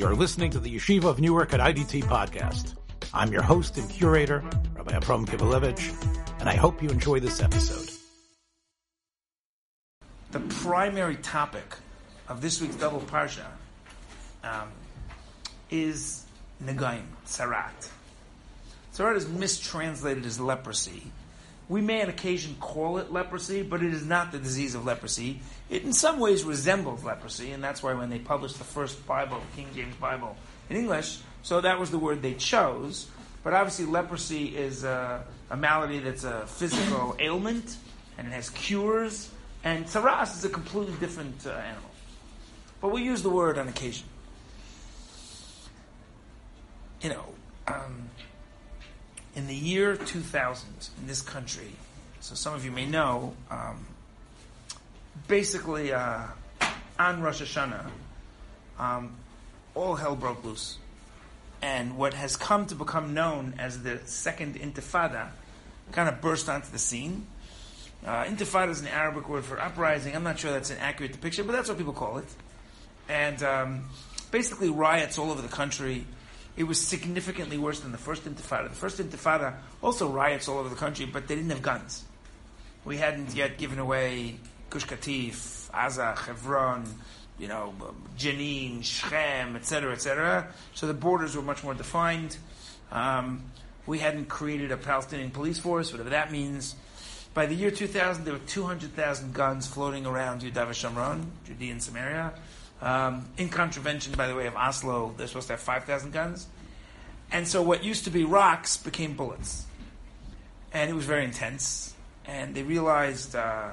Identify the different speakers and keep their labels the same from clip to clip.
Speaker 1: You're listening to the Yeshiva of Newark at IDT podcast. I'm your host and curator, Rabbi Abram Kibalevich, and I hope you enjoy this episode.
Speaker 2: The primary topic of this week's double parsha um, is Negaim, Tzarat. Tzarat is mistranslated as leprosy. We may on occasion call it leprosy, but it is not the disease of leprosy. It in some ways resembles leprosy, and that's why when they published the first Bible, King James Bible, in English, so that was the word they chose. But obviously, leprosy is a, a malady that's a physical ailment, and it has cures. And tsaras is a completely different uh, animal. But we use the word on occasion. You know, um, in the year 2000 in this country, so some of you may know, um, basically uh, on Rosh Hashanah, um, all hell broke loose. And what has come to become known as the Second Intifada kind of burst onto the scene. Uh, intifada is an Arabic word for uprising. I'm not sure that's an accurate depiction, but that's what people call it. And um, basically, riots all over the country. It was significantly worse than the first Intifada. The first Intifada also riots all over the country, but they didn't have guns. We hadn't yet given away Gush Katif, Aza, Hebron, you know, Jenin, Shechem, etc., etc. So the borders were much more defined. Um, we hadn't created a Palestinian police force, whatever that means. By the year 2000, there were 200,000 guns floating around Yudav Shomron, Judea and Samaria. Um, in contravention, by the way, of Oslo, they're supposed to have 5,000 guns. And so what used to be rocks became bullets. And it was very intense. And they realized uh,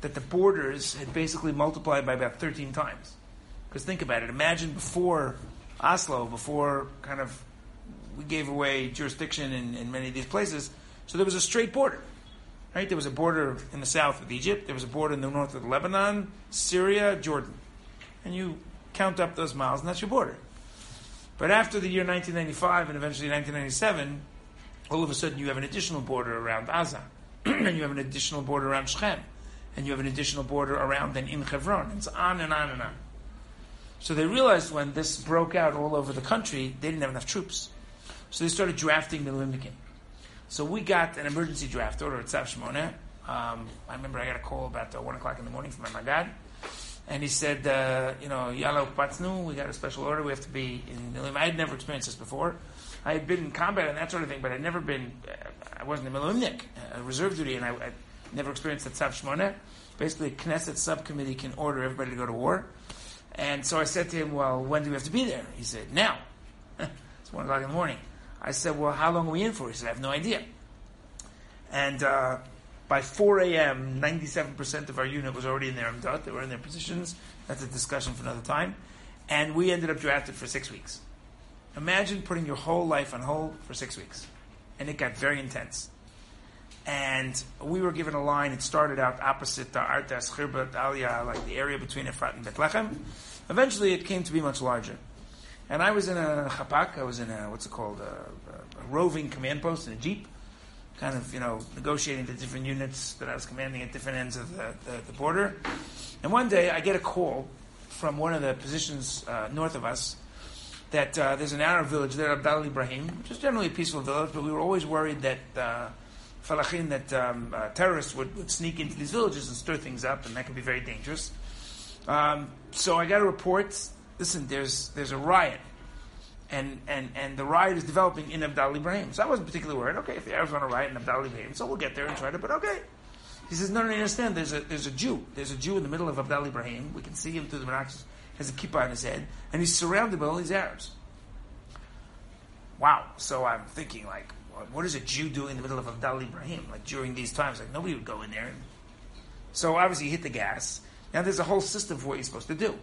Speaker 2: that the borders had basically multiplied by about 13 times. Because think about it. Imagine before Oslo, before kind of we gave away jurisdiction in, in many of these places, so there was a straight border. Right? There was a border in the south with Egypt, there was a border in the north with Lebanon, Syria, Jordan. And you count up those miles, and that's your border. But after the year 1995 and eventually 1997, all of a sudden you have an additional border around Gaza, and you have an additional border around Shechem, and you have an additional border around then in Hebron. It's on and on and on. So they realized when this broke out all over the country, they didn't have enough troops. So they started drafting the Miluimnikim. So we got an emergency draft order at Tzav. Um, I remember I got a call about uh, 1 o'clock in the morning from my dad. And he said, uh, you know, Yalo Patznu, we got a special order, we have to be in Milim. I had never experienced this before. I had been in combat and that sort of thing, but I'd never been, uh, I wasn't a Milimnik, a reserve duty, and I, I never experienced the Tzav Shmona. Basically, Knesset subcommittee can order everybody to go to war. And so I said to him, well, when do we have to be there? He said, now. it's 1 o'clock in the morning. I said, well, how long are we in for? He said, I have no idea. And uh, by 4 a.m., 97% of our unit was already in their Amdot. They were in their positions. That's a discussion for another time. And we ended up drafted for six weeks. Imagine putting your whole life on hold for six weeks. And it got very intense. And we were given a line. It started out opposite the Artas, Chirbat, Aliyah, like the area between Efrat and Bethlehem. Eventually, it came to be much larger. And I was in a chapak. I was in a what's it called, a, a roving command post in a jeep, kind of you know negotiating the different units that I was commanding at different ends of the, the, the border. And one day, I get a call from one of the positions uh, north of us that uh, there's an Arab village there, Abdal Ibrahim, which is generally a peaceful village, but we were always worried that. Uh, that um, uh, terrorists would, would sneak into these villages and stir things up, and that could be very dangerous. Um, so I got a report. Listen, there's there's a riot, and and and the riot is developing in Abdal Ibrahim. So I wasn't particularly worried. Okay, if the Arabs want to riot in Abdal Ibrahim, so we'll get there and try to. But okay. He says, no, no, understand. There's a there's a Jew. There's a Jew in the middle of Abdal Ibrahim. We can see him through the binoculars. Has a kippah on his head, and he's surrounded by all these Arabs. Wow. So I'm thinking, like, what is a Jew doing in the middle of Abdal Ibrahim? Like during these times, like nobody would go in there. So obviously, you hit the gas. Now there's a whole system for what you're supposed to do.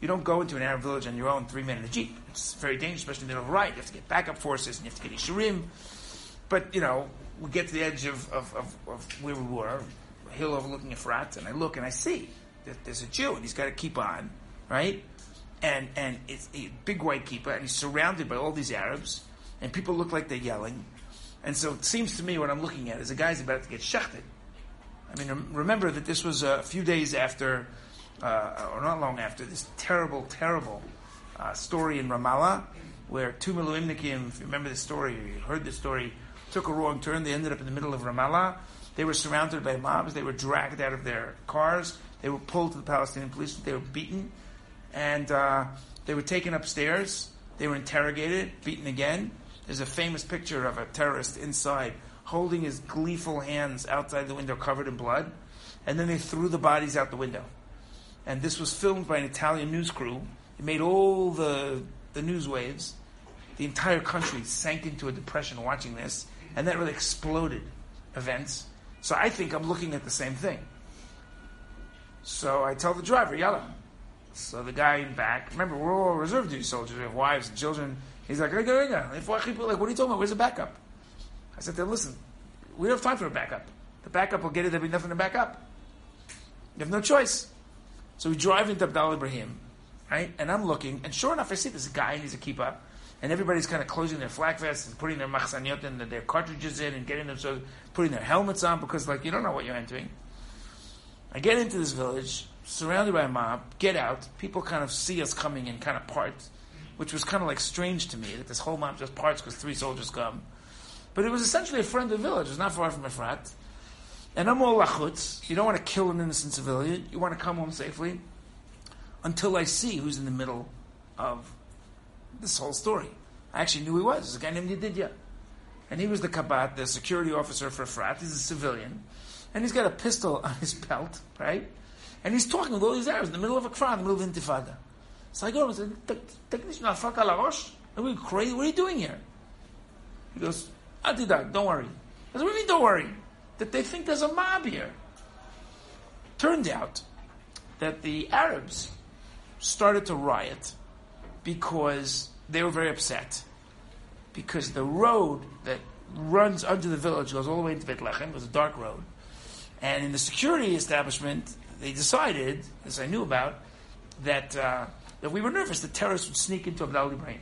Speaker 2: You don't go into an Arab village on your own, three men in a jeep. It's very dangerous, especially in the middle of the riot. You have to get backup forces and you have to get Ishurim. But you know, we get to the edge of, of, of, of where we were, a hill overlooking Efrat, and I look and I see that there's a Jew and he's got a keep on, right? And and it's a big white kippah, and he's surrounded by all these Arabs, and people look like they're yelling. And so it seems to me what I'm looking at is a guy's about to get shechted. I mean, remember that this was a few days after, uh, or not long after, this terrible, terrible uh, story in Ramallah where two Miluimnikim, if you remember the story, or you heard the story, took a wrong turn. They ended up in the middle of Ramallah. They were surrounded by mobs. They were dragged out of their cars. They were pulled to the Palestinian police. They were beaten. And uh, they were taken upstairs. They were interrogated, beaten again. There's a famous picture of a terrorist inside holding his gleeful hands outside the window covered in blood. And then they threw the bodies out the window. And this was filmed by an Italian news crew. It made all the, the news waves. The entire country sank into a depression watching this. And that really exploded events. So I think I'm looking at the same thing. So I tell the driver, yalla. So the guy in back, remember, we're all reserve duty soldiers. We have wives and children. He's like, like, what are you talking about? Where's the backup? I said to him, listen, we don't have time for a backup. The backup will get it, there'll be nothing to back up. You have no choice. So we drive into Abdal Ibrahim, right? And I'm looking, and sure enough, I see this guy, and he's a kippah, and everybody's kind of closing their flak vests and putting their machzaniot and their cartridges in and getting them so putting their helmets on because like you don't know what you're entering. I get into this village, surrounded by a mob, get out, people kind of see us coming and kind of part, which was kind of like strange to me that this whole mob just parts because three soldiers come. But it was essentially a friendly village, it was not far from Efrat. And I'm all lachutz. You don't want to kill an innocent civilian. You want to come home safely until I see who's in the middle of this whole story. I actually knew he was. There's a guy named Yedidya. And he was the kabat, the security officer for Efrat. He's a civilian. And he's got a pistol on his belt, right? And he's talking with all these Arabs in the middle of a crowd, in the middle of Intifada. So I go and say, Are we crazy? What are you doing here? He goes, Adidak, don't worry. I said, What do you mean, don't worry? That they think there's a mob here. Turned out that the Arabs started to riot because they were very upset. Because the road that runs under the village goes all the way into Beit. It was a dark road. And in the security establishment, they decided, as I knew about, that, uh, that we were nervous that terrorists would sneak into Abdal Ibrahim.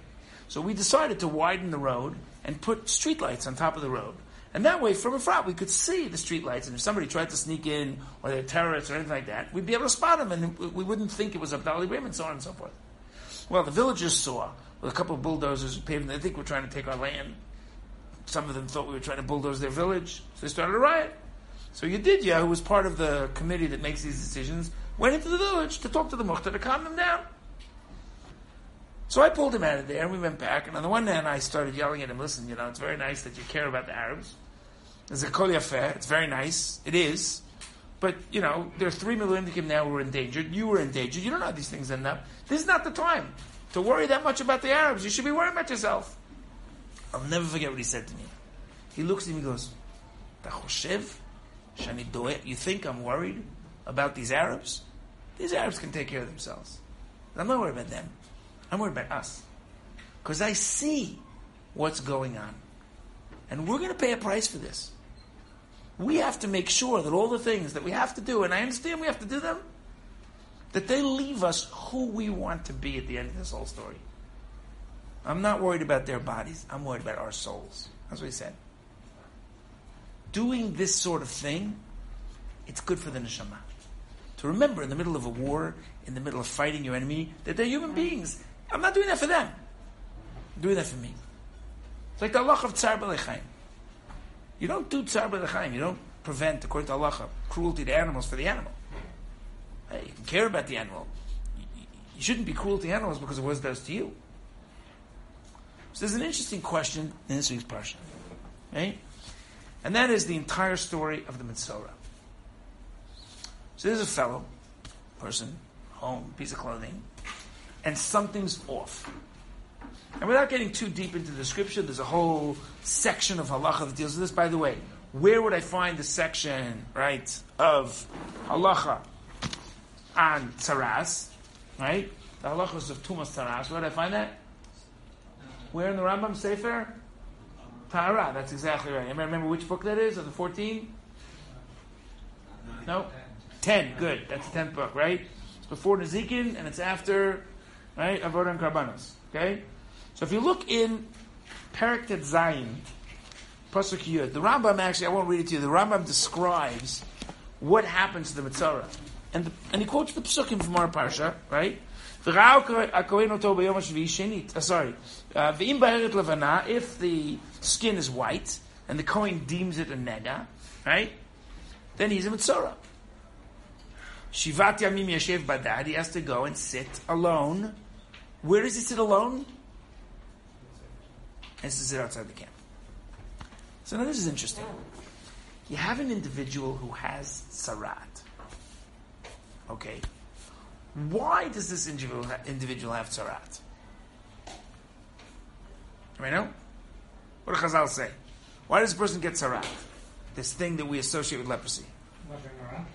Speaker 2: So we decided to widen the road and put streetlights on top of the road. And that way, from afar, we could see the streetlights. And if somebody tried to sneak in, or they're terrorists or anything like that, we'd be able to spot them, and we wouldn't think it was Abdal Ibrahim, and so on and so forth. Well, the villagers saw with a couple of bulldozers paving. They think we're trying to take our land. Some of them thought we were trying to bulldoze their village, so they started a riot. So Yedidya, who was part of the committee that makes these decisions, went into the village to talk to the Mukhtar to calm them down. So I pulled him out of there, and we went back. And on the one hand, I started yelling at him, "Listen, you know, it's very nice that you care about the Arabs. It's a kol yafeh. It's very nice. It is." But, you know, there are three million now who are endangered. You were endangered. You don't know how these things end up. This is not the time to worry that much about the Arabs. You should be worrying about yourself. I'll never forget what he said to me. He looks at me and goes. You think I'm worried about these Arabs? These Arabs can take care of themselves. I'm not worried about them. I'm worried about us. Because I see what's going on. And we're going to pay a price for this we have to make sure that all the things that we have to do, and I understand we have to do them, that they leave us who we want to be at the end of this whole story. I'm not worried about their bodies, I'm worried about our souls. That's what he said. Doing this sort of thing, it's good for the neshama. To remember in the middle of a war, in the middle of fighting your enemy, that they're human beings. I'm not doing that for them. I'm doing that for me. It's like the halacha of Tsar Balechaim. You don't do tzar b'lechaim. You don't prevent, according to halacha, cruelty to animals for the animal. You can care about the animal. You, shouldn't be cruel to animals because of what it does to you. So there's an interesting question in this week's parsha, right? And that is the entire story of the Mitzorah. So there's a fellow, person, home, piece of clothing, and something's off. And without getting too deep into the description, there's a whole section of halacha that deals with this. By the way, where would I find the section, right, of halacha on tzaras, right? The halachas of tumas tzaras. Where did I find that? Where in the Rambam Sefer? Tahara. That's exactly right. Anybody remember which book that is? Of the 14? No? 10. Good. That's the 10th book, right? It's before Nezikin and it's after, right, Avodah and Karbanos. Okay? If you look in Perak Zayin, Pasuk Yud, the Rambam actually, I won't read it to you, the Rambam describes what happens to the Mitzora. And, the, and he quotes the Psukim from our Parsha, right? Uh, sorry. Uh, if the skin is white and the Kohen deems it a nega, right? Then he's a mitzora. Shivat yamim yashev badad. He has to go and sit alone. Where does he sit alone? He has to sit outside the camp. So now this is interesting. You have an individual who has sarat. Okay. Why does this individual, individual have sarat? Right now? What do Chazal say? Why does a person get sarat? This thing that we associate with leprosy.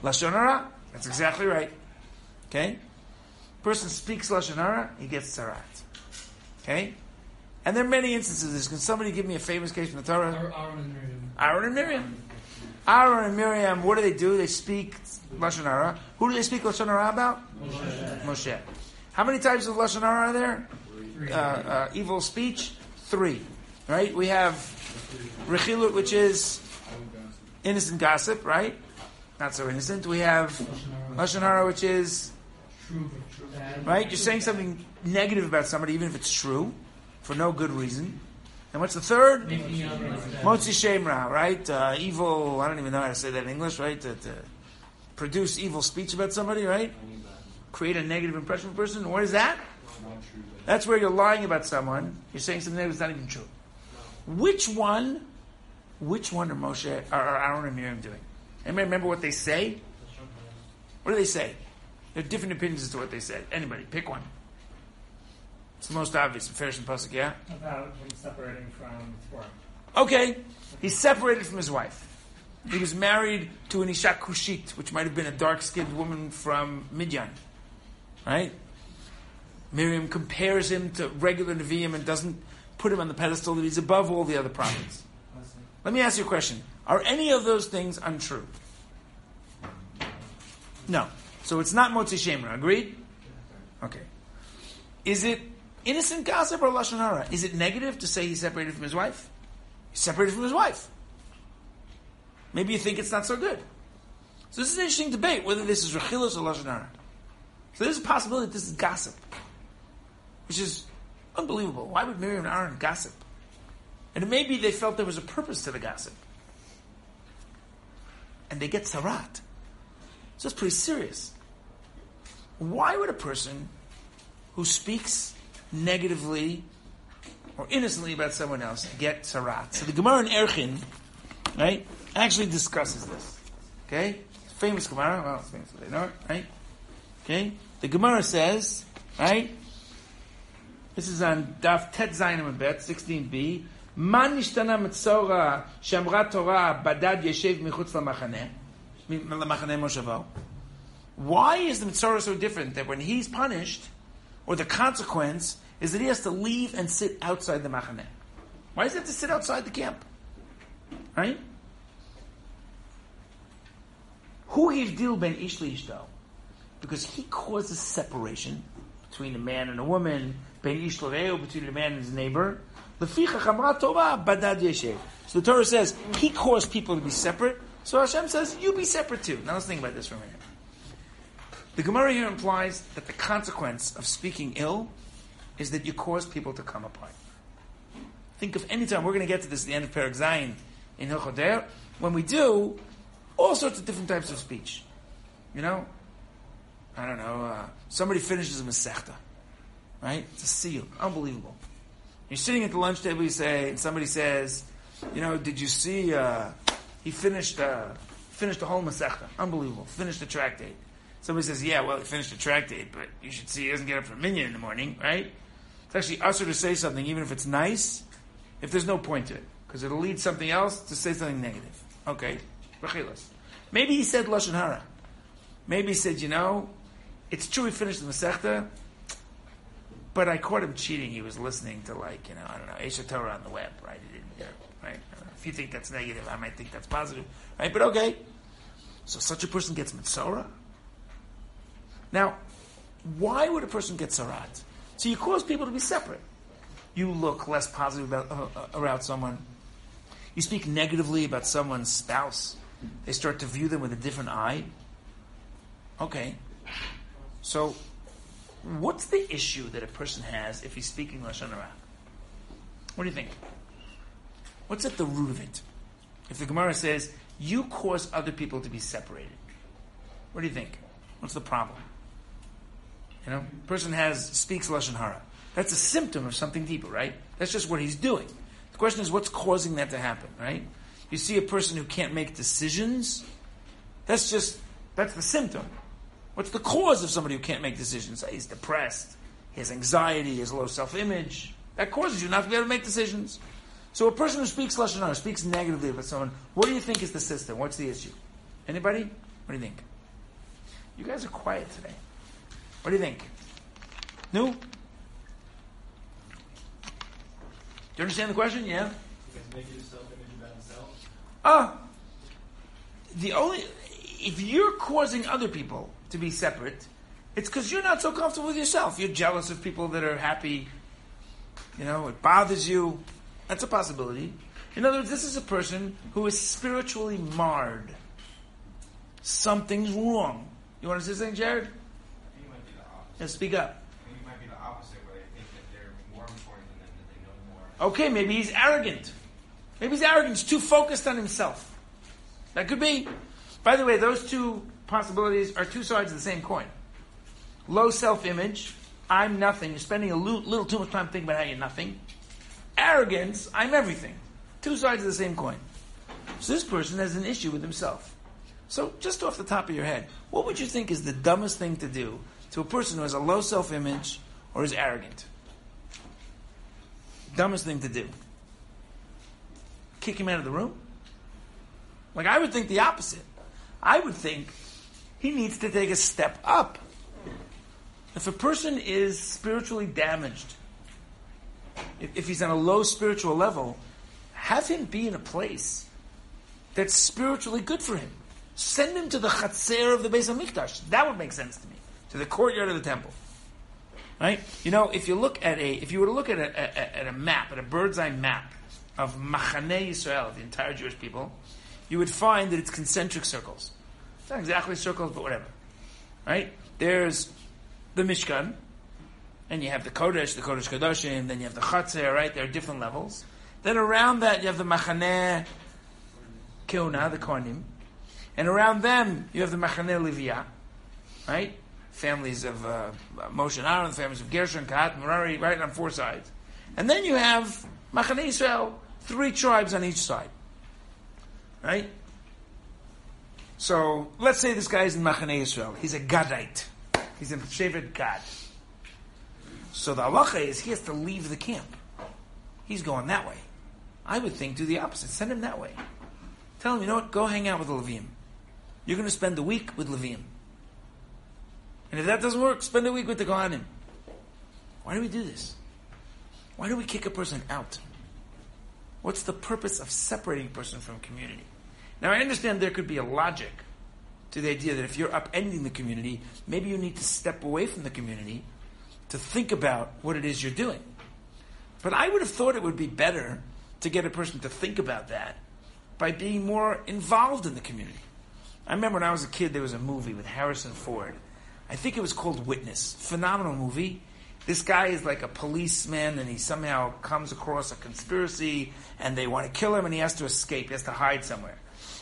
Speaker 2: Lashon hara. That's exactly right. Okay? Person speaks Lashon hara, he gets sarat. Okay? And there are many instances of this. Can somebody give me a famous case from the Torah?
Speaker 3: Aaron and Miriam.
Speaker 2: Aaron and Miriam. Aaron and Miriam, what do they do? They speak Lashon hara. Who do they speak Lashon hara about?
Speaker 3: Moshe.
Speaker 2: Moshe. How many types of Lashon hara are there?
Speaker 3: Three.
Speaker 2: Uh, uh, evil speech? Three. Right? We have Rechilut, which is innocent gossip, right? Not so innocent. We have Lashon hara, which is. Right? You're saying something negative about somebody, even if it's true, for no good reason. And what's the third? Motzi Shemra, right? Uh, evil, I don't even know how to say that in English, right? To, to produce evil speech about somebody, right? Create a negative impression of a person. What is that? That's where you're lying about someone. You're saying something that's not even true. Which one, which one are Moshe, are Aaron and Miriam doing? Anybody remember what they say? What do they say? There are different opinions as to what they said. Anybody, pick one. It's the most obvious. Farish and Pasuk, yeah?
Speaker 4: about him separating from Torah.
Speaker 2: Okay, he's separated from his wife. He was married to an Isha Kushit, which might have been a dark-skinned woman from Midian, right? Miriam compares him to regular Nevi'im and doesn't put him on the pedestal that he's above all the other prophets. Let me ask you a question. Are any of those things untrue? No. So it's not Motzi Shemra, agreed? Okay. Is it innocent gossip or Lashon Hara? Is it negative to say he's separated from his wife? He's separated from his wife. Maybe you think it's not so good. So this is an interesting debate whether this is Rechilus or Lashon Hara. So there's a possibility that this is gossip, which is unbelievable. Why would Miriam and Aaron gossip? And maybe they felt there was a purpose to the gossip. And they get sarat. So it's pretty serious. Why would a person who speaks negatively or innocently about someone else get sarat? So the Gemara in Erchin, right, actually discusses this. Okay? Famous Gemara. Well, it's famous, they know it, right? Okay? The Gemara says, right? This is on Daf Tet Zayin Bet, 16b. Man nishtana mitzora shamra Torah badad yeshev michutz lamachaneh. Lamachaneh moshavo. Why is the mitzora so different that when he's punished, or the consequence is that he has to leave and sit outside the machaneh? Why does he have to sit outside the camp? Right? Who hivdil ben ish liishto? Because he causes separation between a man and a woman, ben ish between a man and his neighbor. So the Torah says he caused people to be separate. So Hashem says you be separate too. Now let's think about this for a minute. The Gemara here implies that the consequence of speaking ill is that you cause people to come apart. Think of any time we're going to get to this at the end of Perek Zayin in Hilchot De'ot. When we do, all sorts of different types of speech. You know, I don't know. Uh, somebody finishes a masechta, right? It's a seal, unbelievable. You're sitting at the lunch table, you say, and somebody says, you know, did you see? Uh, he finished uh, finished the whole masechta, unbelievable. Finished the tractate. Somebody says, yeah, well, he finished the tractate, but you should see he doesn't get up for a minyan in the morning, right? It's actually assur to say something, even if it's nice, if there's no point to it, because it'll lead something else to say something negative. Okay, Rechilas. Maybe he said lashon hara. Maybe he said, you know, it's true he finished the masechta, but I caught him cheating. He was listening to like, you know, I don't know, Esha Torah on the web, right? He didn't get it, right? I don't know. If you think that's negative, I might think that's positive, right? But okay. So such a person gets mitzorah. Now, why would a person get sarat? So you cause people to be separate. You look less positive about, uh, uh, around someone. You speak negatively about someone's spouse. They start to view them with a different eye. Okay. So, What's the issue that a person has if he's speaking Lashon Hara? What do you think? What's at the root of it? If the Gemara says, you cause other people to be separated, what do you think? What's the problem? You know, person has, speaks Lashon Hara. That's a symptom of something deeper, right? That's just what he's doing. The question is, what's causing that to happen, right? You see a person who can't make decisions, that's just, that's the symptom. What's the cause of somebody who can't make decisions? He's depressed, he has anxiety, he has low self-image. That causes you not to be able to make decisions. So a person who speaks Lashon Hara, speaks negatively about someone, what do you think is the system? What's the issue? Anybody? What do you think? You guys are quiet today. What do you think? No? Do you understand the question? Yeah? Ah, the only if you're causing other people to be separate, it's because you're not so comfortable with yourself. You're jealous of people that are happy. You know, it bothers you. That's a possibility. In other words, this is a person who is spiritually marred. Something's wrong. You want to say something, Jared?
Speaker 5: I think it might be the opposite.
Speaker 2: Yeah, speak up.
Speaker 5: I think it might be the opposite, where they think that they're more important than them, that they know more.
Speaker 2: Okay, maybe he's arrogant. Maybe he's arrogant. He's too focused on himself. That could be. By the way, those two possibilities are two sides of the same coin. Low self-image, I'm nothing. You're spending a little too much time thinking about how you're nothing. Arrogance, I'm everything. Two sides of the same coin. So this person has an issue with himself. So just off the top of your head, what would you think is the dumbest thing to do to a person who has a low self-image or is arrogant? Dumbest thing to do. Kick him out of the room? Like I would think the opposite. I would think he needs to take a step up. If a person is spiritually damaged, if, he's on a low spiritual level, have him be in a place that's spiritually good for him. Send him to the chatzer of the Beis Hamikdash. That would make sense to me. To the courtyard of the temple. Right? You know, if you look at a, if you were to look at a, a- at a map, at a bird's eye map of Machaneh Yisrael, the entire Jewish people, you would find that it's concentric circles. It's not exactly circles, but whatever. Right? There's the Mishkan, and you have the Kodesh, the Kodesh Kodashim, then you have the Chatzir, right? There are different levels. Then around that you have the Machaneh Kehunah, the Kohanim. And around them you have the Machaneh Leviyah, right? Families of uh, Moshe and Aaron, the families of Gershon, Kahat, Merari, right on four sides. And then you have Machaneh Israel, three tribes on each side. Right? So let's say this guy is in Machaneh Israel. He's a Gadite. He's a Shevet Gad. So the halacha is he has to leave the camp. He's going that way. I would think do the opposite. Send him that way. Tell him, you know what? Go hang out with the Levim. You're going to spend the week with Levim. And if that doesn't work, spend a week with the Kohanim. Why do we do this? Why do we kick a person out? What's the purpose of separating a person from community? Now, I understand there could be a logic to the idea that if you're upending the community, maybe you need to step away from the community to think about what it is you're doing. But I would have thought it would be better to get a person to think about that by being more involved in the community. I remember when I was a kid, there was a movie with Harrison Ford. I think it was called Witness. Phenomenal movie. This guy is like a policeman and he somehow comes across a conspiracy and they want to kill him and he has to escape. He has to hide somewhere.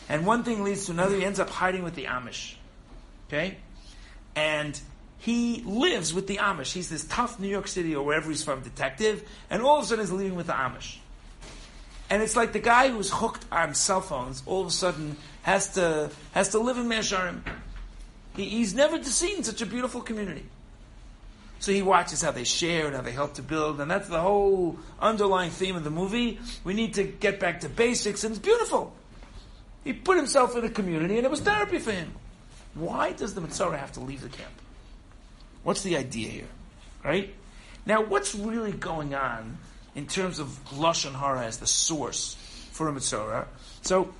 Speaker 2: And one thing leads to another. He ends up hiding with the Amish. Okay? And he lives with the Amish. He's this tough New York City or wherever he's from detective, and all of a sudden he's living with the Amish. And it's like the guy who's hooked on cell phones all of a sudden has to has to live in Mea Shearim. He, he's never seen such a beautiful community. So he watches how they share and how they help to build, and that's the whole underlying theme of the movie. We need to get back to basics, and it's beautiful. He put himself in a community, and it was therapy for him. Why does the Mitzora have to leave the camp? What's the idea here? Right? Now, what's really going on in terms of Lashon Hara as the source for a Mitzora? So,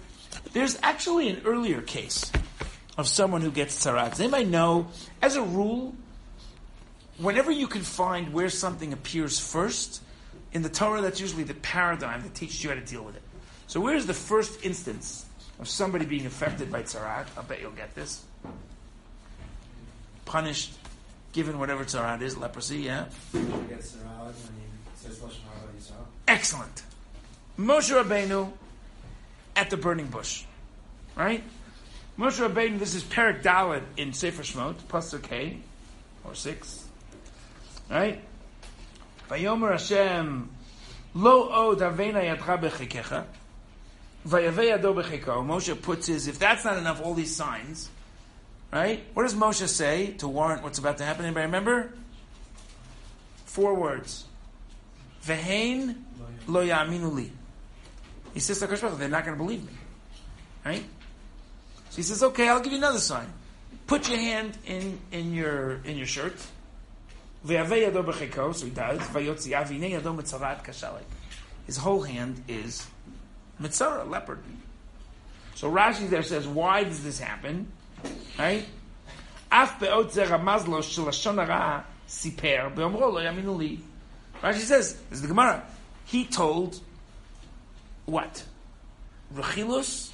Speaker 2: there's actually an earlier case of someone who gets tzarat. Does anybody know, as a rule, whenever you can find where something appears first, in the Torah, that's usually the paradigm that teaches you how to deal with it. So, where's the first instance of somebody being affected by tzarat? I'll bet you'll get this. Punished, given whatever tzarat is, leprosy, yeah?
Speaker 6: Gets around when he says Lashon Hara Yisrael.
Speaker 2: Excellent. Moshe Rabbeinu at the burning bush. Right? Moshe Rabbeinu, this is Perik Dalet in Sefer Shmot, Pasuk K, or 6. Right? Vayomer Hashem, Lo od avena yadcha bechikecha, vayave yado bechiko. Moshe puts his, if that's not enough, all these signs, right? What does Moshe say to warrant what's about to happen? Anybody remember? Four words. Vehain lo ya'aminu li. He says to Hakadosh they're not going to believe me. Right? He says, okay, I'll give you another sign. Put your hand in, in your in your shirt. So he does. His whole hand is mitzara, leopard. So Rashi there says, why does this happen? Right? Rashi says, this is the Gemara. He told what? Rechilus,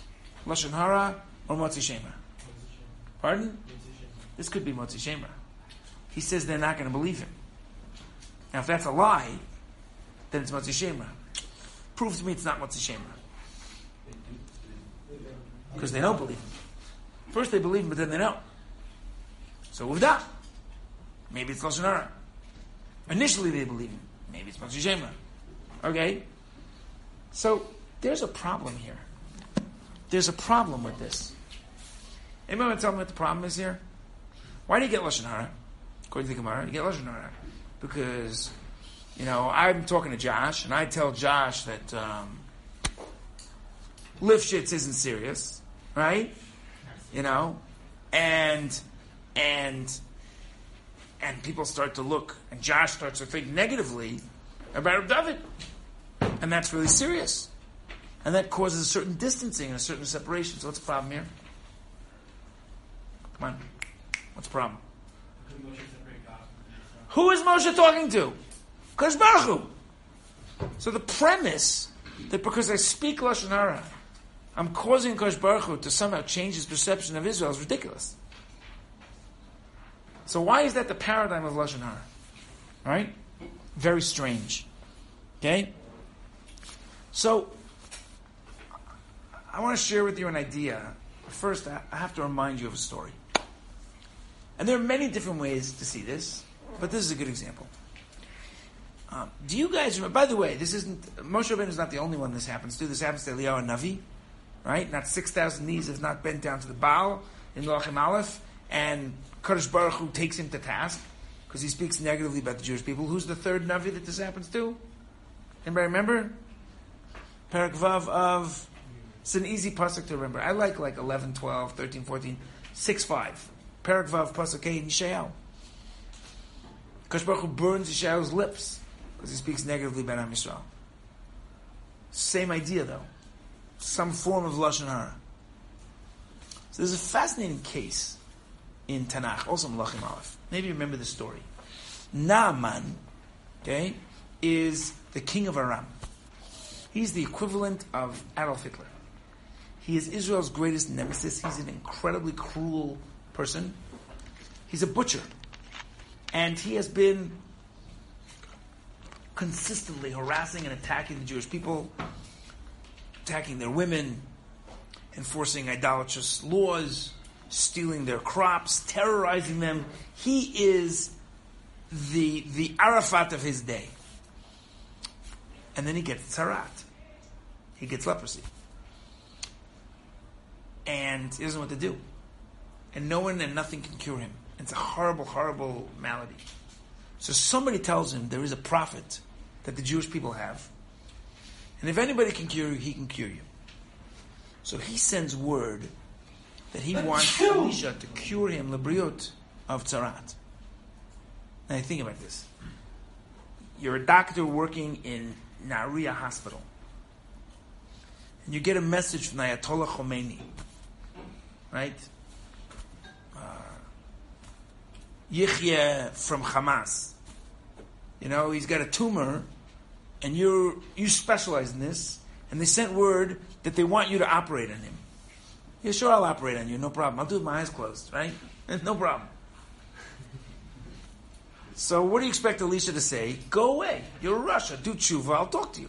Speaker 2: Lashon Hara, or Motzi Shema? Pardon? This could be Motzi Shema. He says they're not going to believe him. Now, if that's a lie, then it's Motzi Shema. Proves to me it's not Motzi Shema. Because they don't believe him. First they believe him, but then they don't. So with that, maybe it's Lashon. Initially they believe him. Maybe it's Motzi Shema. Okay? So there's a problem here. There's a problem with this. Anybody want to tell me what the problem is here? Why do you get Lashon Hara? According to the Gemara, you get Lashon Hara. Because, you know, I'm talking to Josh, and I tell Josh that um, Lifshitz isn't serious, right? You know? And, and, and people start to look, and Josh starts to think negatively about David. And that's really serious. And that causes a certain distancing and a certain separation. So what's the problem here? Come on. What's the problem?
Speaker 4: Could Moshe separate God from Israel?
Speaker 2: Who is Moshe talking to? Kadosh Baruch Hu. So the premise that because I speak Lashon Hara, I'm causing Kadosh Baruch Hu to somehow change his perception of Israel is ridiculous. So why is that the paradigm of Lashon Hara? Right? Very strange. Okay? So, I want to share with you an idea. First, I have to remind you of a story. And there are many different ways to see this, but this is a good example. Um, do you guys remember? By the way, this isn't Moshe Rabbeinu is not the only one this happens to. This happens to Eliyahu Navi, right? Not six thousand knees have not bent down to the Baal in Lachim Aleph, and Kadosh Baruch Hu takes him to task because he speaks negatively about the Jewish people. Who's the third Navi that this happens to? Anybody remember? Parak Vav of. It's an easy pasuk to remember. I like like 11, 12, 13, 14, 6, 5. Parak Vav pasuk A in Yeshayahu. Kadosh Baruch Hu burns Yeshayahu's lips because he speaks negatively about Am Yisrael. Same idea though. Some form of Lashon Hara. So there's a fascinating case in Tanakh, also in Lachim Aleph. Maybe you remember the story. Naaman, okay, is the king of Aram. He's the equivalent of Adolf Hitler. He is Israel's greatest nemesis. He's an incredibly cruel person. He's a butcher. And he has been consistently harassing and attacking the Jewish people, attacking their women, enforcing idolatrous laws, stealing their crops, terrorizing them. He is the, the Arafat of his day. And then he gets tzarat. He gets leprosy. And he doesn't know what to do. And no one and nothing can cure him. It's a horrible, horrible malady. So somebody tells him there is a prophet that the Jewish people have. And if anybody can cure you, he can cure you. So he sends word that he wants Elisha to cure him, Labriot, of Tzarat. Now think about this. You're a doctor working in Nahariya Hospital. And you get a message from Ayatollah Khomeini. Right? Yihya from Hamas. You know, he's got a tumor, and you you specialize in this, and they sent word that they want you to operate on him. Yeah, sure, I'll operate on you, no problem. I'll do it with my eyes closed, right? no problem. So what do you expect Elisha to say? Go away. You're Russia. Do tshuva. I'll talk to you.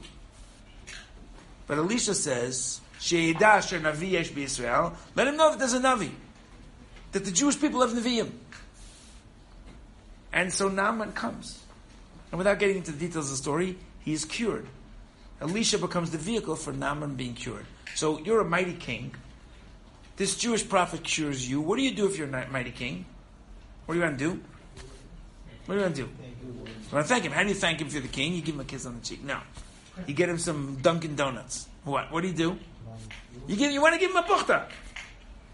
Speaker 2: But Elisha says, "She'edah navi yesh b'Yisrael." Let him know that there's a navi, that the Jewish people have neviim. And so Naaman comes, and without getting into the details of the story, he is cured. Elisha becomes the vehicle for Naaman being cured. So you're a mighty king. This Jewish prophet cures you. What do you do if you're a mighty king? What are you going to do? What are you going to do? You want to thank him. How do you thank him if you're the king? You give him a kiss on the cheek. No. You get him some Dunkin' Donuts. What? What do you do? You give. You want to give him a buchta.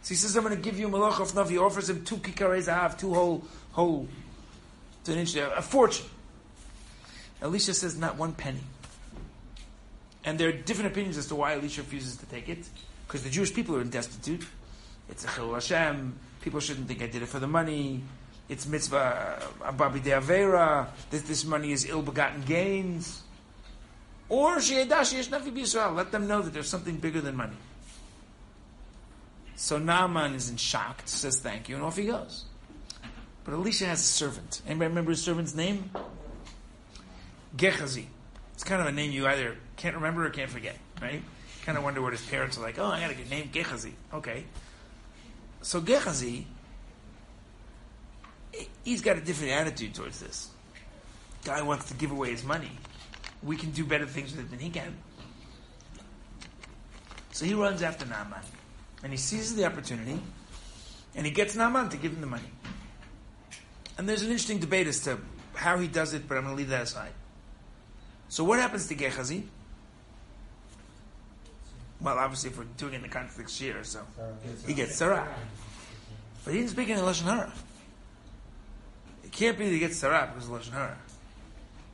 Speaker 2: So he says, "I'm going to give you malach of navi." He offers him two kikarei zahav, two whole whole, to an inch, a fortune. Elisha says, "Not one penny." And there are different opinions as to why Elisha refuses to take it. Because the Jewish people are in destitute. It's a chilul Hashem. People shouldn't think I did it for the money. It's mitzvah uh, ababi de avera. This, this money is ill-begotten gains. Or sheyedash yesh navi b'Yisrael. Let them know that there's something bigger than money. So Naaman is in shock, says thank you, and off he goes. But Elisha has a servant. Anybody remember his servant's name? Gehazi. It's kind of a name you either can't remember or can't forget, right? Kind of wonder what his parents are like. Oh, I got to get named Gehazi. Okay. So Gehazi, he's got a different attitude towards this. Guy wants to give away his money. We can do better things with it than he can. So he runs after Naaman. And he seizes the opportunity. And he gets Naaman to give him the money. And there's an interesting debate as to how he does it, but I'm going to leave that aside. So what happens to Gehazi? Well, obviously, if we're doing it in the context Shir, so he gets Sarat. But he didn't speak any Lashon Hara. It can't be that he gets Sarat because of Lashon Hara.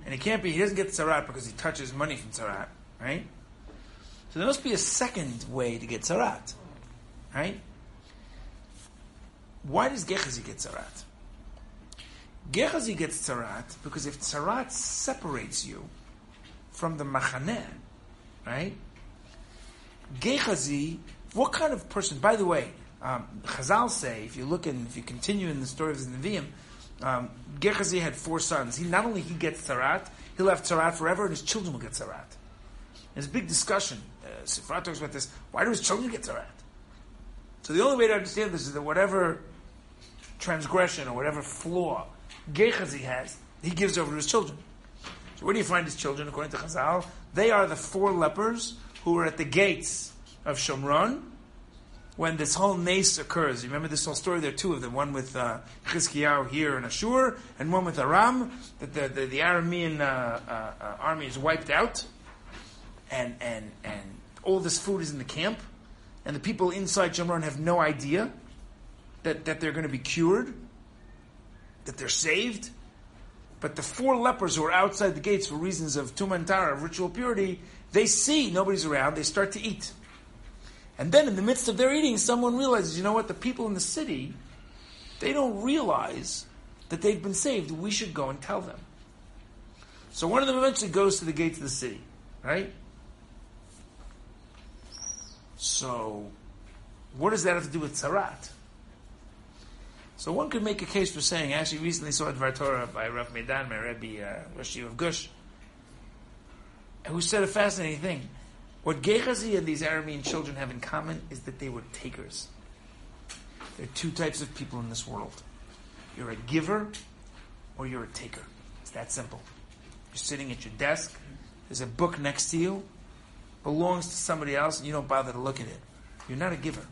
Speaker 2: And it can't be he doesn't get Sarah because he touches money from Sarah, right? So there must be a second way to get Sarat, right? Why does Gehazi get Sarat? Gehazi gets Sarat because if Sarat separates you from the Machaneh, right? Gehazi, what kind of person? By the way, um, Chazal say if you look and if you continue in the story of the Nevi'im, um, Gehazi had four sons. He not only he gets Sarat, he'll have Sarat forever, and his children will get Sarat. There's a big discussion. Uh, Sifrat talks about this. Why do his children get Sarat? So the only way to understand this is that whatever transgression or whatever flaw Gehazi has, he gives over to his children. So where do you find his children according to Chazal? They are the four lepers who were at the gates of Shomron when this whole nace occurs. You remember this whole story? There are two of them. One with uh, Chizkiyahu here in Ashur, and one with Aram. That the, the, the Aramean uh, uh, uh, army is wiped out, and, and, and all this food is in the camp, and the people inside Shomron have no idea that, that they're going to be cured, that they're saved. But the four lepers who are outside the gates for reasons of tumantara, of ritual purity, they see nobody's around, they start to eat. And then in the midst of their eating, someone realizes, you know what, the people in the city, they don't realize that they've been saved. We should go and tell them. So one of them eventually goes to the gates of the city, right? So, what does that have to do with Sarat? So one could make a case for saying, I actually recently saw a Dvar Torah by Rav Medan, my Rebbe, uh, Rosh of Gush, who said a fascinating thing. What Gehazi and these Aramean children have in common is that they were takers. There are two types of people in this world. You're a giver or you're a taker. It's that simple. You're sitting at your desk, there's a book next to you, belongs to somebody else, and you don't bother to look at it. You're not a giver.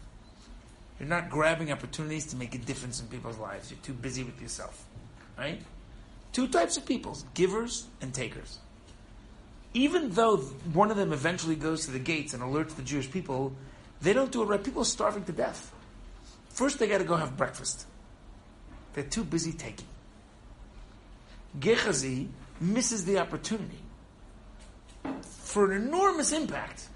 Speaker 2: You're not grabbing opportunities to make a difference in people's lives. You're too busy with yourself. Right? Two types of people givers and takers. Even though one of them eventually goes to the gates and alerts the Jewish people, they don't do it right. People are starving to death. First, they got to go have breakfast. They're too busy taking. Gehazi misses the opportunity for an enormous impact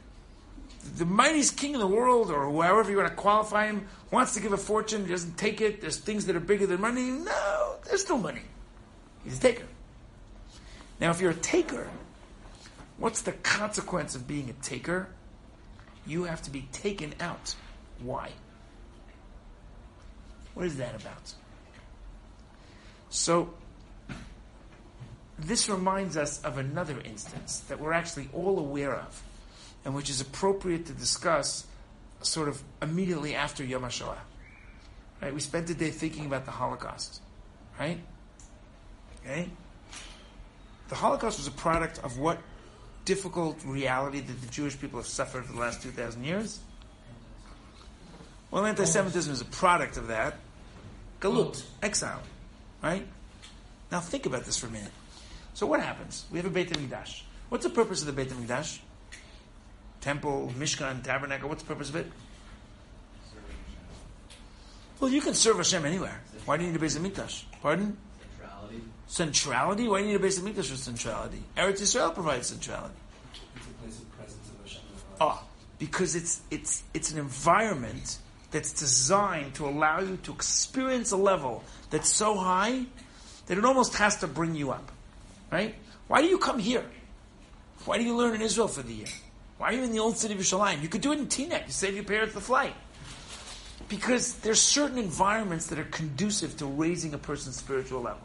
Speaker 2: the mightiest king in the world, or however you want to qualify him, wants to give a fortune, he doesn't take it, there's things that are bigger than money. No, there's no money. He's a taker. Now, if you're a taker, what's the consequence of being a taker? You have to be taken out. Why? What is that about? So, this reminds us of another instance that we're actually all aware of, and which is appropriate to discuss sort of immediately after Yom HaShoah. Right? We spent the day thinking about the Holocaust. Right? Okay? The Holocaust was a product of what difficult reality that the Jewish people have suffered for the last 2,000 years? Well, anti Semitism is a product of that. Galut, exile. Right? Now think about this for a minute. So what happens? We have a Beit HaMikdash. What's the purpose of the Beit HaMikdash? Temple, Mishkan, Tabernacle. What's the purpose of it? Well, you can serve Hashem anywhere. Why do you need a Beit HaMikdash? Pardon?
Speaker 6: Centrality.
Speaker 2: Centrality? Why do you need a Beit HaMikdash for centrality? Eretz Yisrael provides centrality.
Speaker 6: It's a place of presence of Hashem.
Speaker 2: Oh, because it's it's it's an environment that's designed to allow you to experience a level that's so high that it almost has to bring you up. Right? Why do you come here? Why do you learn in Israel for the year? Why are you in the old city of Yerushalayim? You could do it in Teaneck. You save your parents the flight. Because there's certain environments that are conducive to raising a person's spiritual level.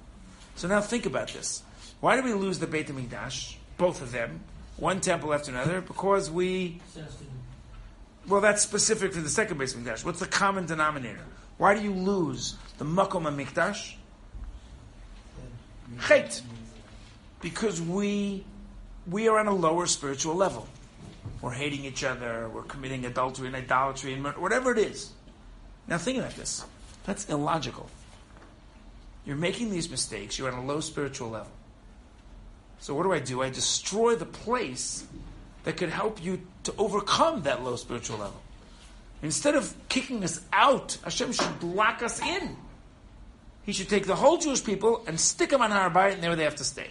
Speaker 2: So now think about this. Why did we lose the Beit HaMikdash? Both of them. One temple after another. Because we well, that's specific for the second Beis Mikdash. What's the common denominator? Why do you lose the makom mikdash? Chait. Because we we are on a lower spiritual level. We're hating each other. We're committing adultery and idolatry and whatever it is. Now think about this. That's illogical. You're making these mistakes. You're on a low spiritual level. So what do I do? I destroy the place that could help you to overcome that low spiritual level. Instead of kicking us out, Hashem should lock us in. He should take the whole Jewish people and stick them on Har Bayit, and there they have to stay.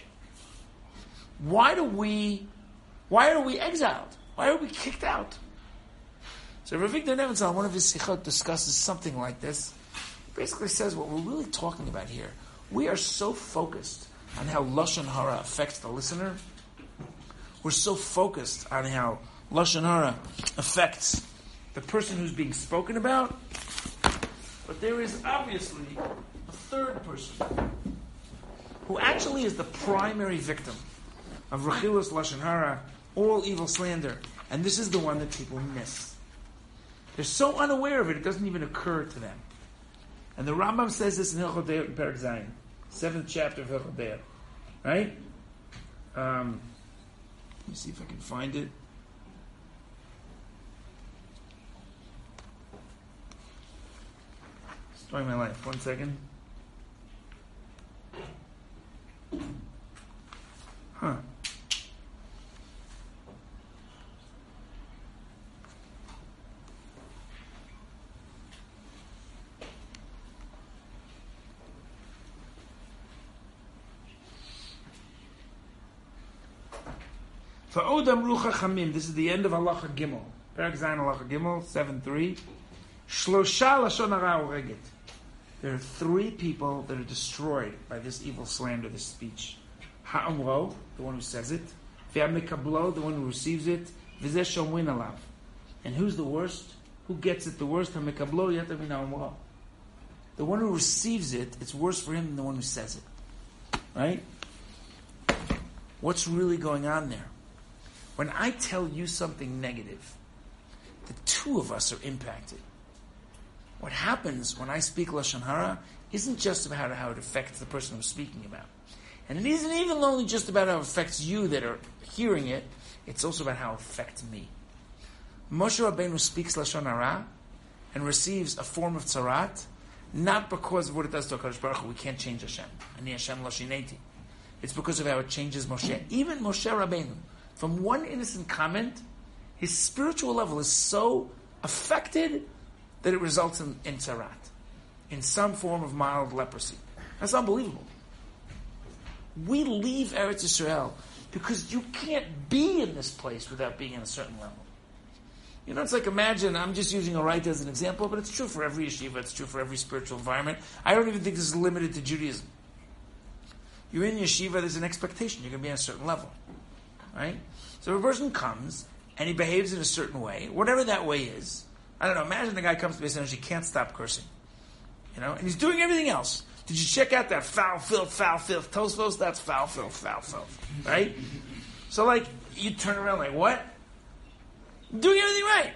Speaker 2: Why do we? Why are we exiled? Why are we kicked out? So Rav Avigdor Nebenzahl, one of his sichot, discusses something like this. He basically says what we're really talking about here. We are so focused on how lashon hara affects the listener we're so focused on how lashon hara affects the person who's being spoken about, but there is obviously a third person who actually is the primary victim of rechilas lashon hara, all evil slander, and this is the one that people miss. They're so unaware of it; it doesn't even occur to them. And the Rambam says this in Hilchot Perek Zayin, seventh chapter of Hilchot right? Um, let me see if I can find it. Story of my life. One second. Huh. For Odam Rucha Chamim, this is the end of Halacha Gimel. Perek Zayin Halacha Gimel, 7-3. Shlosha Lashon Hara Oreget. There are three people that are destroyed by this evil slander, this speech. Ha'amro, the one who says it. Ve'amikablo, the one who receives it. V'zeh shomwin alav. And who's the worst? Who gets it the worst? Ha'mikablo yatamin ha'amro. The one who receives it, it's worse for him than the one who says it. Right? What's really going on there? When I tell you something negative, the two of us are impacted. What happens when I speak Lashon Hara isn't just about how it affects the person I'm speaking about. And it isn't even only just about how it affects you that are hearing it, it's also about how it affects me. Moshe Rabbeinu speaks Lashon Hara and receives a form of tzarat, not because of what it does to HaKadosh Baruch Hu. We can't change Hashem. Ani Hashem. It's because of how it changes Moshe. Even Moshe Rabbeinu, from one innocent comment, his spiritual level is so affected that it results in, in tzarat, in some form of mild leprosy. That's unbelievable. We leave Eretz Yisrael because you can't be in this place without being in a certain level. You know, it's like imagine, I'm just using a right as an example, but it's true for every yeshiva, it's true for every spiritual environment. I don't even think this is limited to Judaism. You're in yeshiva, there's an expectation, you're going to be on a certain level. Right? So if a person comes and he behaves in a certain way, whatever that way is, I don't know, imagine the guy comes to me and he can't stop cursing. You know, and he's doing everything else. Did you check out that foul, filth, foul, filth, Tosfos? That's foul, filth, foul, filth. Right? So, like, you turn around like, what? Doing everything right.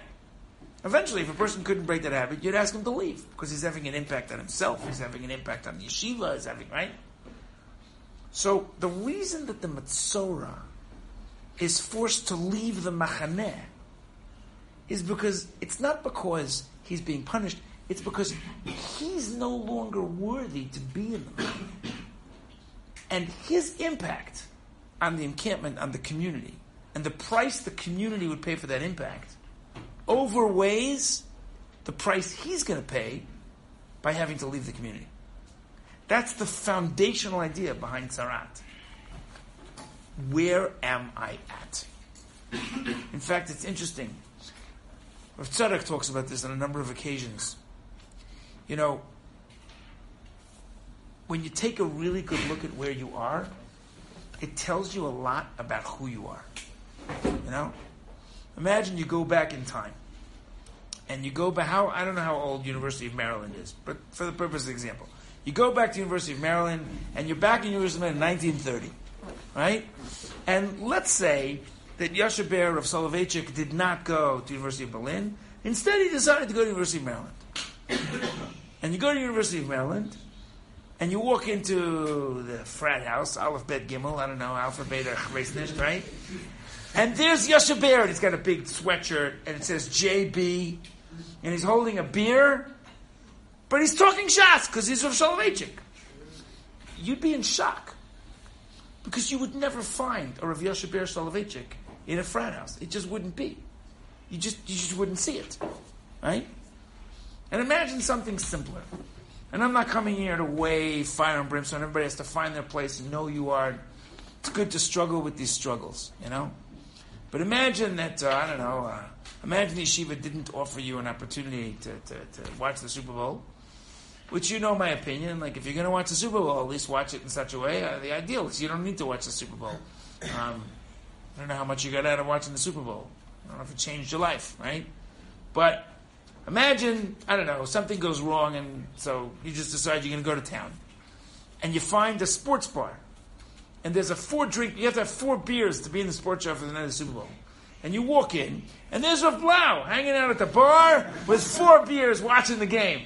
Speaker 2: Eventually, if a person couldn't break that habit, you'd ask him to leave because he's having an impact on himself. He's having an impact on the yeshiva. He's having right. So the reason that the Mitzora is forced to leave the Machaneh is because it's not because he's being punished. It's because he's no longer worthy to be in the Machaneh. And his impact on the encampment, on the community, and the price the community would pay for that impact overweighs the price he's going to pay by having to leave the community. That's the foundational idea behind Tzaraat. Where am I at? In fact, it's interesting. Rav Tzadok talks about this on a number of occasions. You know, when you take a really good look at where you are, it tells you a lot about who you are. You know? Imagine you go back in time. And you go back, how, I don't know how old University of Maryland is, but for the purpose of example. You go back to University of Maryland, and you're back in University of Maryland in 1930, right? And let's say that Yasha Bear of Soloveitchik did not go to University of Berlin. Instead, he decided to go to University of Maryland. and you go to University of Maryland, and you walk into the frat house, Aleph Bet Gimel, I don't know, Alpha Beta Chresnish, right? And there's Yasha Bear, and he's got a big sweatshirt, and it says JB, and he's holding a beer, but he's talking shots because he's from Soloveitchik. You'd be in shock because you would never find a Rav Yasha Bear Soloveitchik in a frat house. It just wouldn't be. You just you just wouldn't see it, right? And imagine something simpler. And I'm not coming here to weigh fire and brimstone. Everybody has to find their place and know you are. It's good to struggle with these struggles, you know. But imagine that uh, I don't know. Uh, imagine yeshiva didn't offer you an opportunity to, to, to watch the Super Bowl, which you know my opinion. Like if you're going to watch the Super Bowl, at least watch it in such a way. Uh, the ideal is you don't need to watch the Super Bowl. Um, I don't know how much you got out of watching the Super Bowl. I don't know if it changed your life, right? But imagine I don't know something goes wrong, and so you just decide you're going to go to town, and you find a sports bar and there's a four drink, you have to have four beers to be in the sports show for the night of the Super Bowl. And you walk in, and there's Rav Blau hanging out at the bar with four beers watching the game.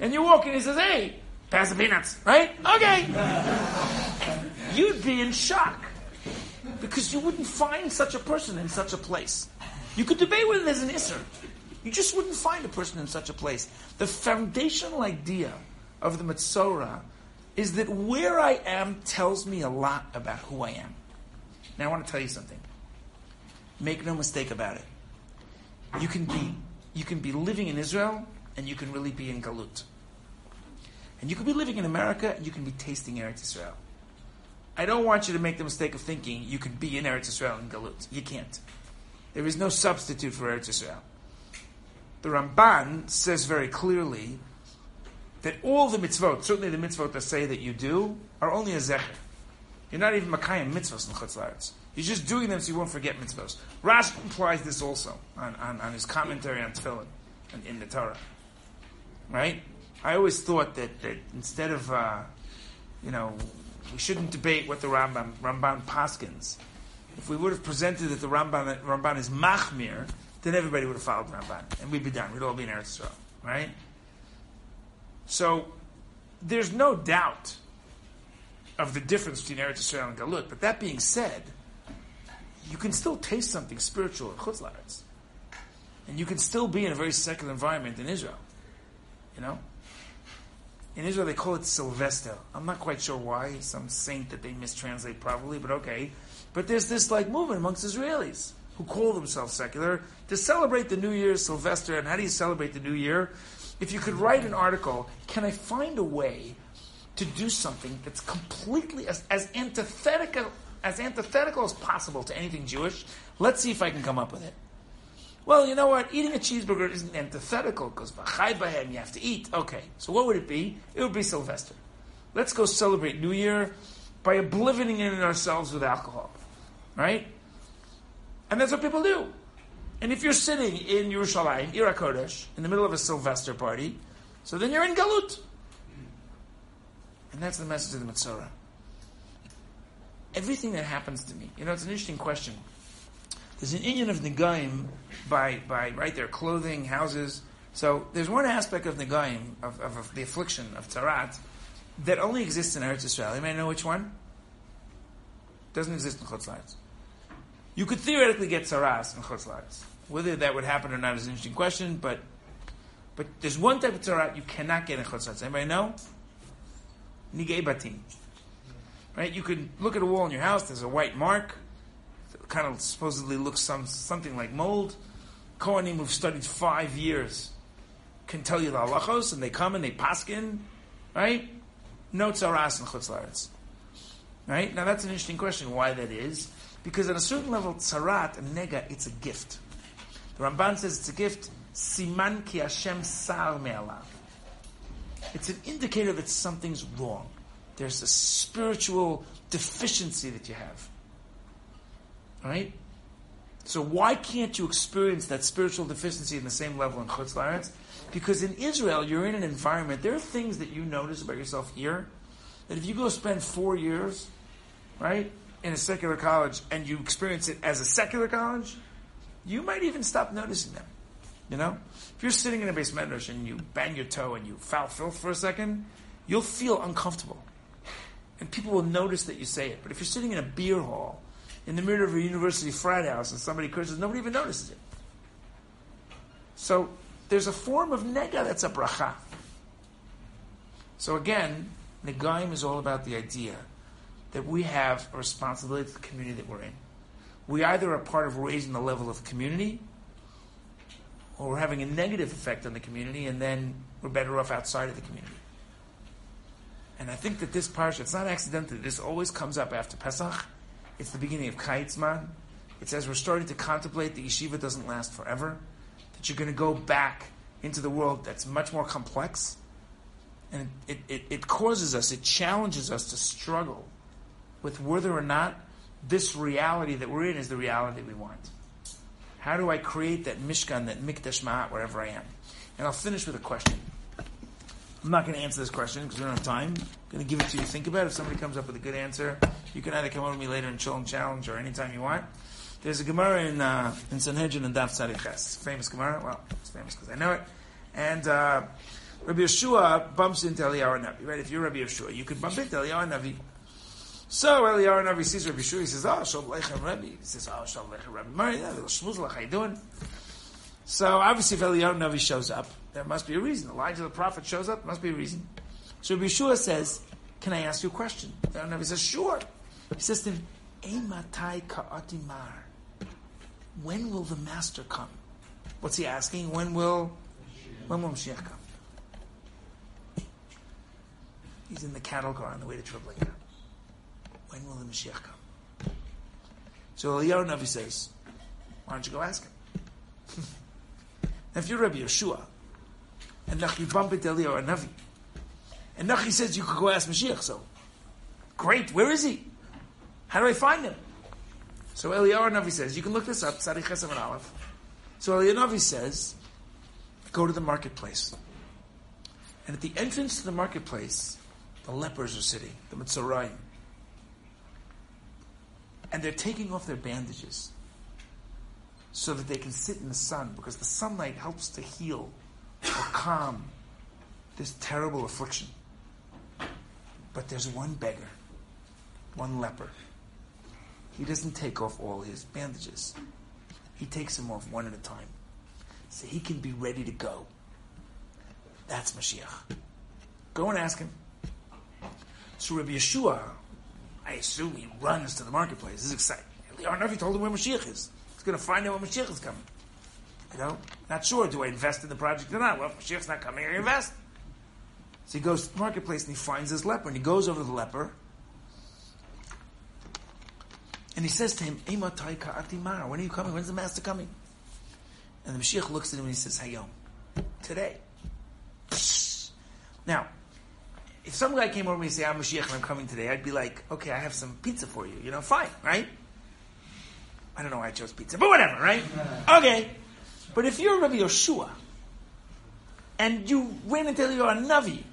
Speaker 2: And you walk in, he says, hey, pass the peanuts, right? Okay. You'd be in shock. Because you wouldn't find such a person in such a place. You could debate whether there's an issur. You just wouldn't find a person in such a place. The foundational idea of the Mitzora is that where I am tells me a lot about who I am. Now I want to tell you something. Make no mistake about it. You can be you can be living in Israel and you can really be in Galut. And you can be living in America and you can be tasting Eretz Israel. I don't want you to make the mistake of thinking you can be in Eretz Israel in Galut. You can't. There is no substitute for Eretz Israel. The Ramban says very clearly that all the mitzvot, certainly the mitzvot that say that you do, are only a zecher. You're not even makayim mitzvot in chutz la'aretz. You're just doing them so you won't forget mitzvot. Rashi implies this also on, on, on his commentary on Tefillin in, in the Torah. Right? I always thought that, that instead of, uh, you know, we shouldn't debate what the Rambam, Ramban paskins. If we would have presented that the Ramban, Ramban is machmir, then everybody would have followed Ramban, and we'd be done. We'd all be in Eretz Yisrael, right? So there's no doubt of the difference between Eretz Yisrael and Galut. But that being said, you can still taste something spiritual in Chutz. And you can still be in a very secular environment in Israel. You know? In Israel, they call it Sylvester. I'm not quite sure why. Some saint that they mistranslate probably, but okay. But there's this like movement amongst Israelis who call themselves secular to celebrate the New Year, Sylvester. And how do you celebrate the New Year? If you could write an article, can I find a way to do something that's completely as, as antithetical as antithetical as possible to anything Jewish? Let's see if I can come up with it. Well, you know what? Eating a cheeseburger isn't antithetical because v'chai bahem you have to eat. Okay, so what would it be? It would be Sylvester. Let's go celebrate New Year by oblivioning in ourselves with alcohol, right? And that's what people do. And if you're sitting in Yerushalayim, Ir HaKodesh, in the middle of a Sylvester party, so then you're in Galut. And that's the message of the Mitzvah. Everything that happens to me, you know, it's an interesting question. There's an Indian of Negaim by, by, right, their clothing, houses. So there's one aspect of Negaim, of, of, of the affliction, of Tzarat, that only exists in Eretz Israel. You may know which one? Doesn't exist in Chutz. You could theoretically get Tzaras in Chutz. Whether that would happen or not is an interesting question, but but there's one type of Tzarat you cannot get in Chutz. Anybody know? Nigei Batim. Right? You could look at a wall in your house, there's a white mark, kind of supposedly looks some, something like mold. Kohanim who've studied five years can tell you the halachos, and they come and they paskin, right? No tzaras in chutz la'aretz. Right? Now that's an interesting question, why that is. Because at a certain level, tzarat and nega, it's a gift. The Ramban says it's a gift, siman ki Hashem sar. It's an indicator that something's wrong. There's a spiritual deficiency that you have. Right? So why can't you experience that spiritual deficiency in the same level in Chutz La'aretz? Because in Israel, you're in an environment, there are things that you notice about yourself here, that if you go spend four years, right, in a secular college, and you experience it as a secular college, you might even stop noticing them. You know? If you're sitting in a beis medrash and you bang your toe and you foul filth for a second, you'll feel uncomfortable. And people will notice that you say it. But if you're sitting in a beer hall, in the middle of a university frat house, and somebody curses, nobody even notices it. So there's a form of nega that's a bracha. So again, negaim is all about the idea that we have a responsibility to the community that we're in. We either are part of raising the level of community, or we're having a negative effect on the community, and then we're better off outside of the community. And I think that this parsha, it's not accidental. This always comes up after Pesach. It's the beginning of Kaitzman. It says we're starting to contemplate the yeshiva doesn't last forever, that you're going to go back into the world that's much more complex. And it, it, it causes us, it challenges us to struggle with whether or not this reality that we're in is the reality we want. How do I create that mishkan, that mikdash me'at, wherever I am? And I'll finish with a question. I'm not going to answer this question because we don't have time. I'm going to give it to you. to Think about it. If somebody comes up with a good answer, you can either come over to me later and chill and challenge or anytime you want. There's a Gemara in, uh, in Sanhedrin and Daf Tzadiches. Famous Gemara. Well, it's famous because I know it. And uh, Rabbi Yeshua bumps into Eliyahu Navi. Right? If you're Rabbi Yeshua, you could bump into Eliyahu Navi. So Eliyahu Navi sees Rabbi Yeshua. He says, "Oh, Shalom Aleichem, Rabbi." He says, "Oh, Shalom Aleichem, Rabbi." Mari, Shmuzlach, how you doing? So obviously, if Eliyahu Navi shows up, there must be a reason. Elijah the prophet shows up, must be a reason. So Yeshua says, "Can I ask you a question?" Eliyahu Navi says, "Sure." He says to him, "Ematai ka'atimar." When will the master come? What's he asking? When will when will Mashiach come? He's in the cattle car on the way to Treblinka. When will the Mashiach come? So Eliyahu Navi says, why don't you go ask him? if you're Rabbi Yeshua, and Nachi bump into Eliyahu Navi, and Nachi says you could go ask Mashiach, so great, where is he? How do I find him? So Eliyahu Navi says, you can look this up, Tzaddik Chesam and Aleph. So Eliyahu Navi says, go to the marketplace. And at the entrance to the marketplace, the lepers are sitting, the Mitzoraim. And they're taking off their bandages so that they can sit in the sun because the sunlight helps to heal calm this terrible affliction. But there's one beggar, one leper. He doesn't take off all his bandages. He takes them off one at a time. So he can be ready to go. That's Mashiach. Go and ask him. So Rabbi Yeshua, I assume he runs to the marketplace. This is exciting. I don't know if he told him where Mashiach is. He's going to find out where Mashiach is coming. You know, not sure. Do I invest in the project or not? Well, if Mashiach's not coming, I invest. So he goes to the marketplace and he finds this leper and he goes over to the leper and he says to him, Ematai ka'atimar, when are you coming? When's the master coming? And the Mashiach looks at him and he says, Hayom, today. Now, if some guy came over to me and said, I'm Mashiach and I'm coming today, I'd be like, okay, I have some pizza for you. You know, fine, right? I don't know why I chose pizza, but whatever, right? Okay. But if you're Rabbi Yeshua, and you wait until you're a Navi,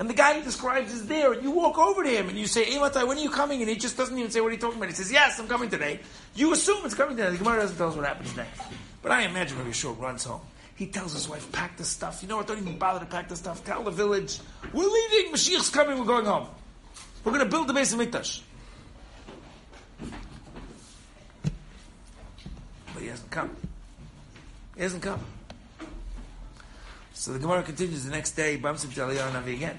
Speaker 2: And the guy he describes is there, and you walk over to him and you say, Hey when are you coming? And he just doesn't even say what are you talking about. He says, Yes, I'm coming today. You assume it's coming today. The Gemara doesn't tell us what happens next. But I imagine Rabbi Shul runs home. He tells his wife, pack the stuff. You know what? Don't even bother to pack the stuff. Tell the village, we're leaving. Mashiach's coming. We're going home. We're going to build the base of Mikdash. But he hasn't come. He hasn't come. So the Gemara continues the next day, he bumps into Eliyahu Navi again.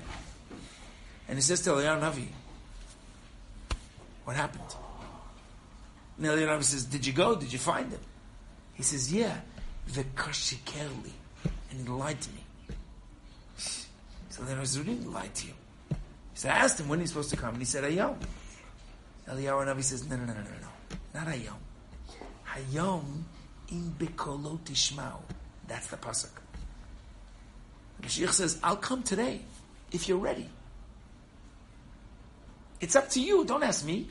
Speaker 2: And he says to Eliyahu Navi, what happened? And Eliyahu Navi says, did you go? Did you find him? He says, yeah. Vekashikerli. And he lied to me. So then I said, he didn't lie to you. Said, I asked him when he's supposed to come, and he said, Hayom. Eliyahu Navi says, no, no, no, no, no, no. Not Hayom. Hayom im bekolo tishmau. That's the pasuk. Mashiach says, I'll come today if you're ready. It's up to you. Don't ask me.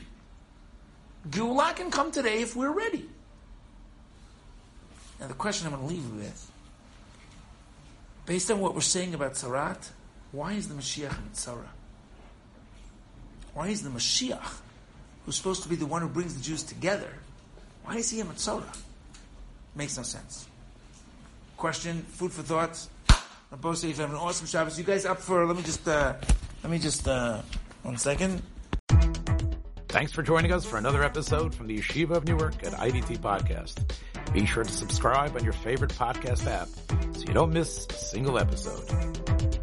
Speaker 2: Geulah can come today if we're ready. Now the question I'm going to leave you with, based on what we're saying about Sarat, why is the Mashiach in Tzara? Why is the Mashiach, who's supposed to be the one who brings the Jews together, why is he in Tzara? Makes no sense. Question, food for thought. Both you have an awesome Shabbos. You guys up for? Let me just, uh, let me just, uh, one second.
Speaker 1: Thanks for joining us for another episode from the Yeshiva of Newark at IDT Podcast. Be sure to subscribe on your favorite podcast app so you don't miss a single episode.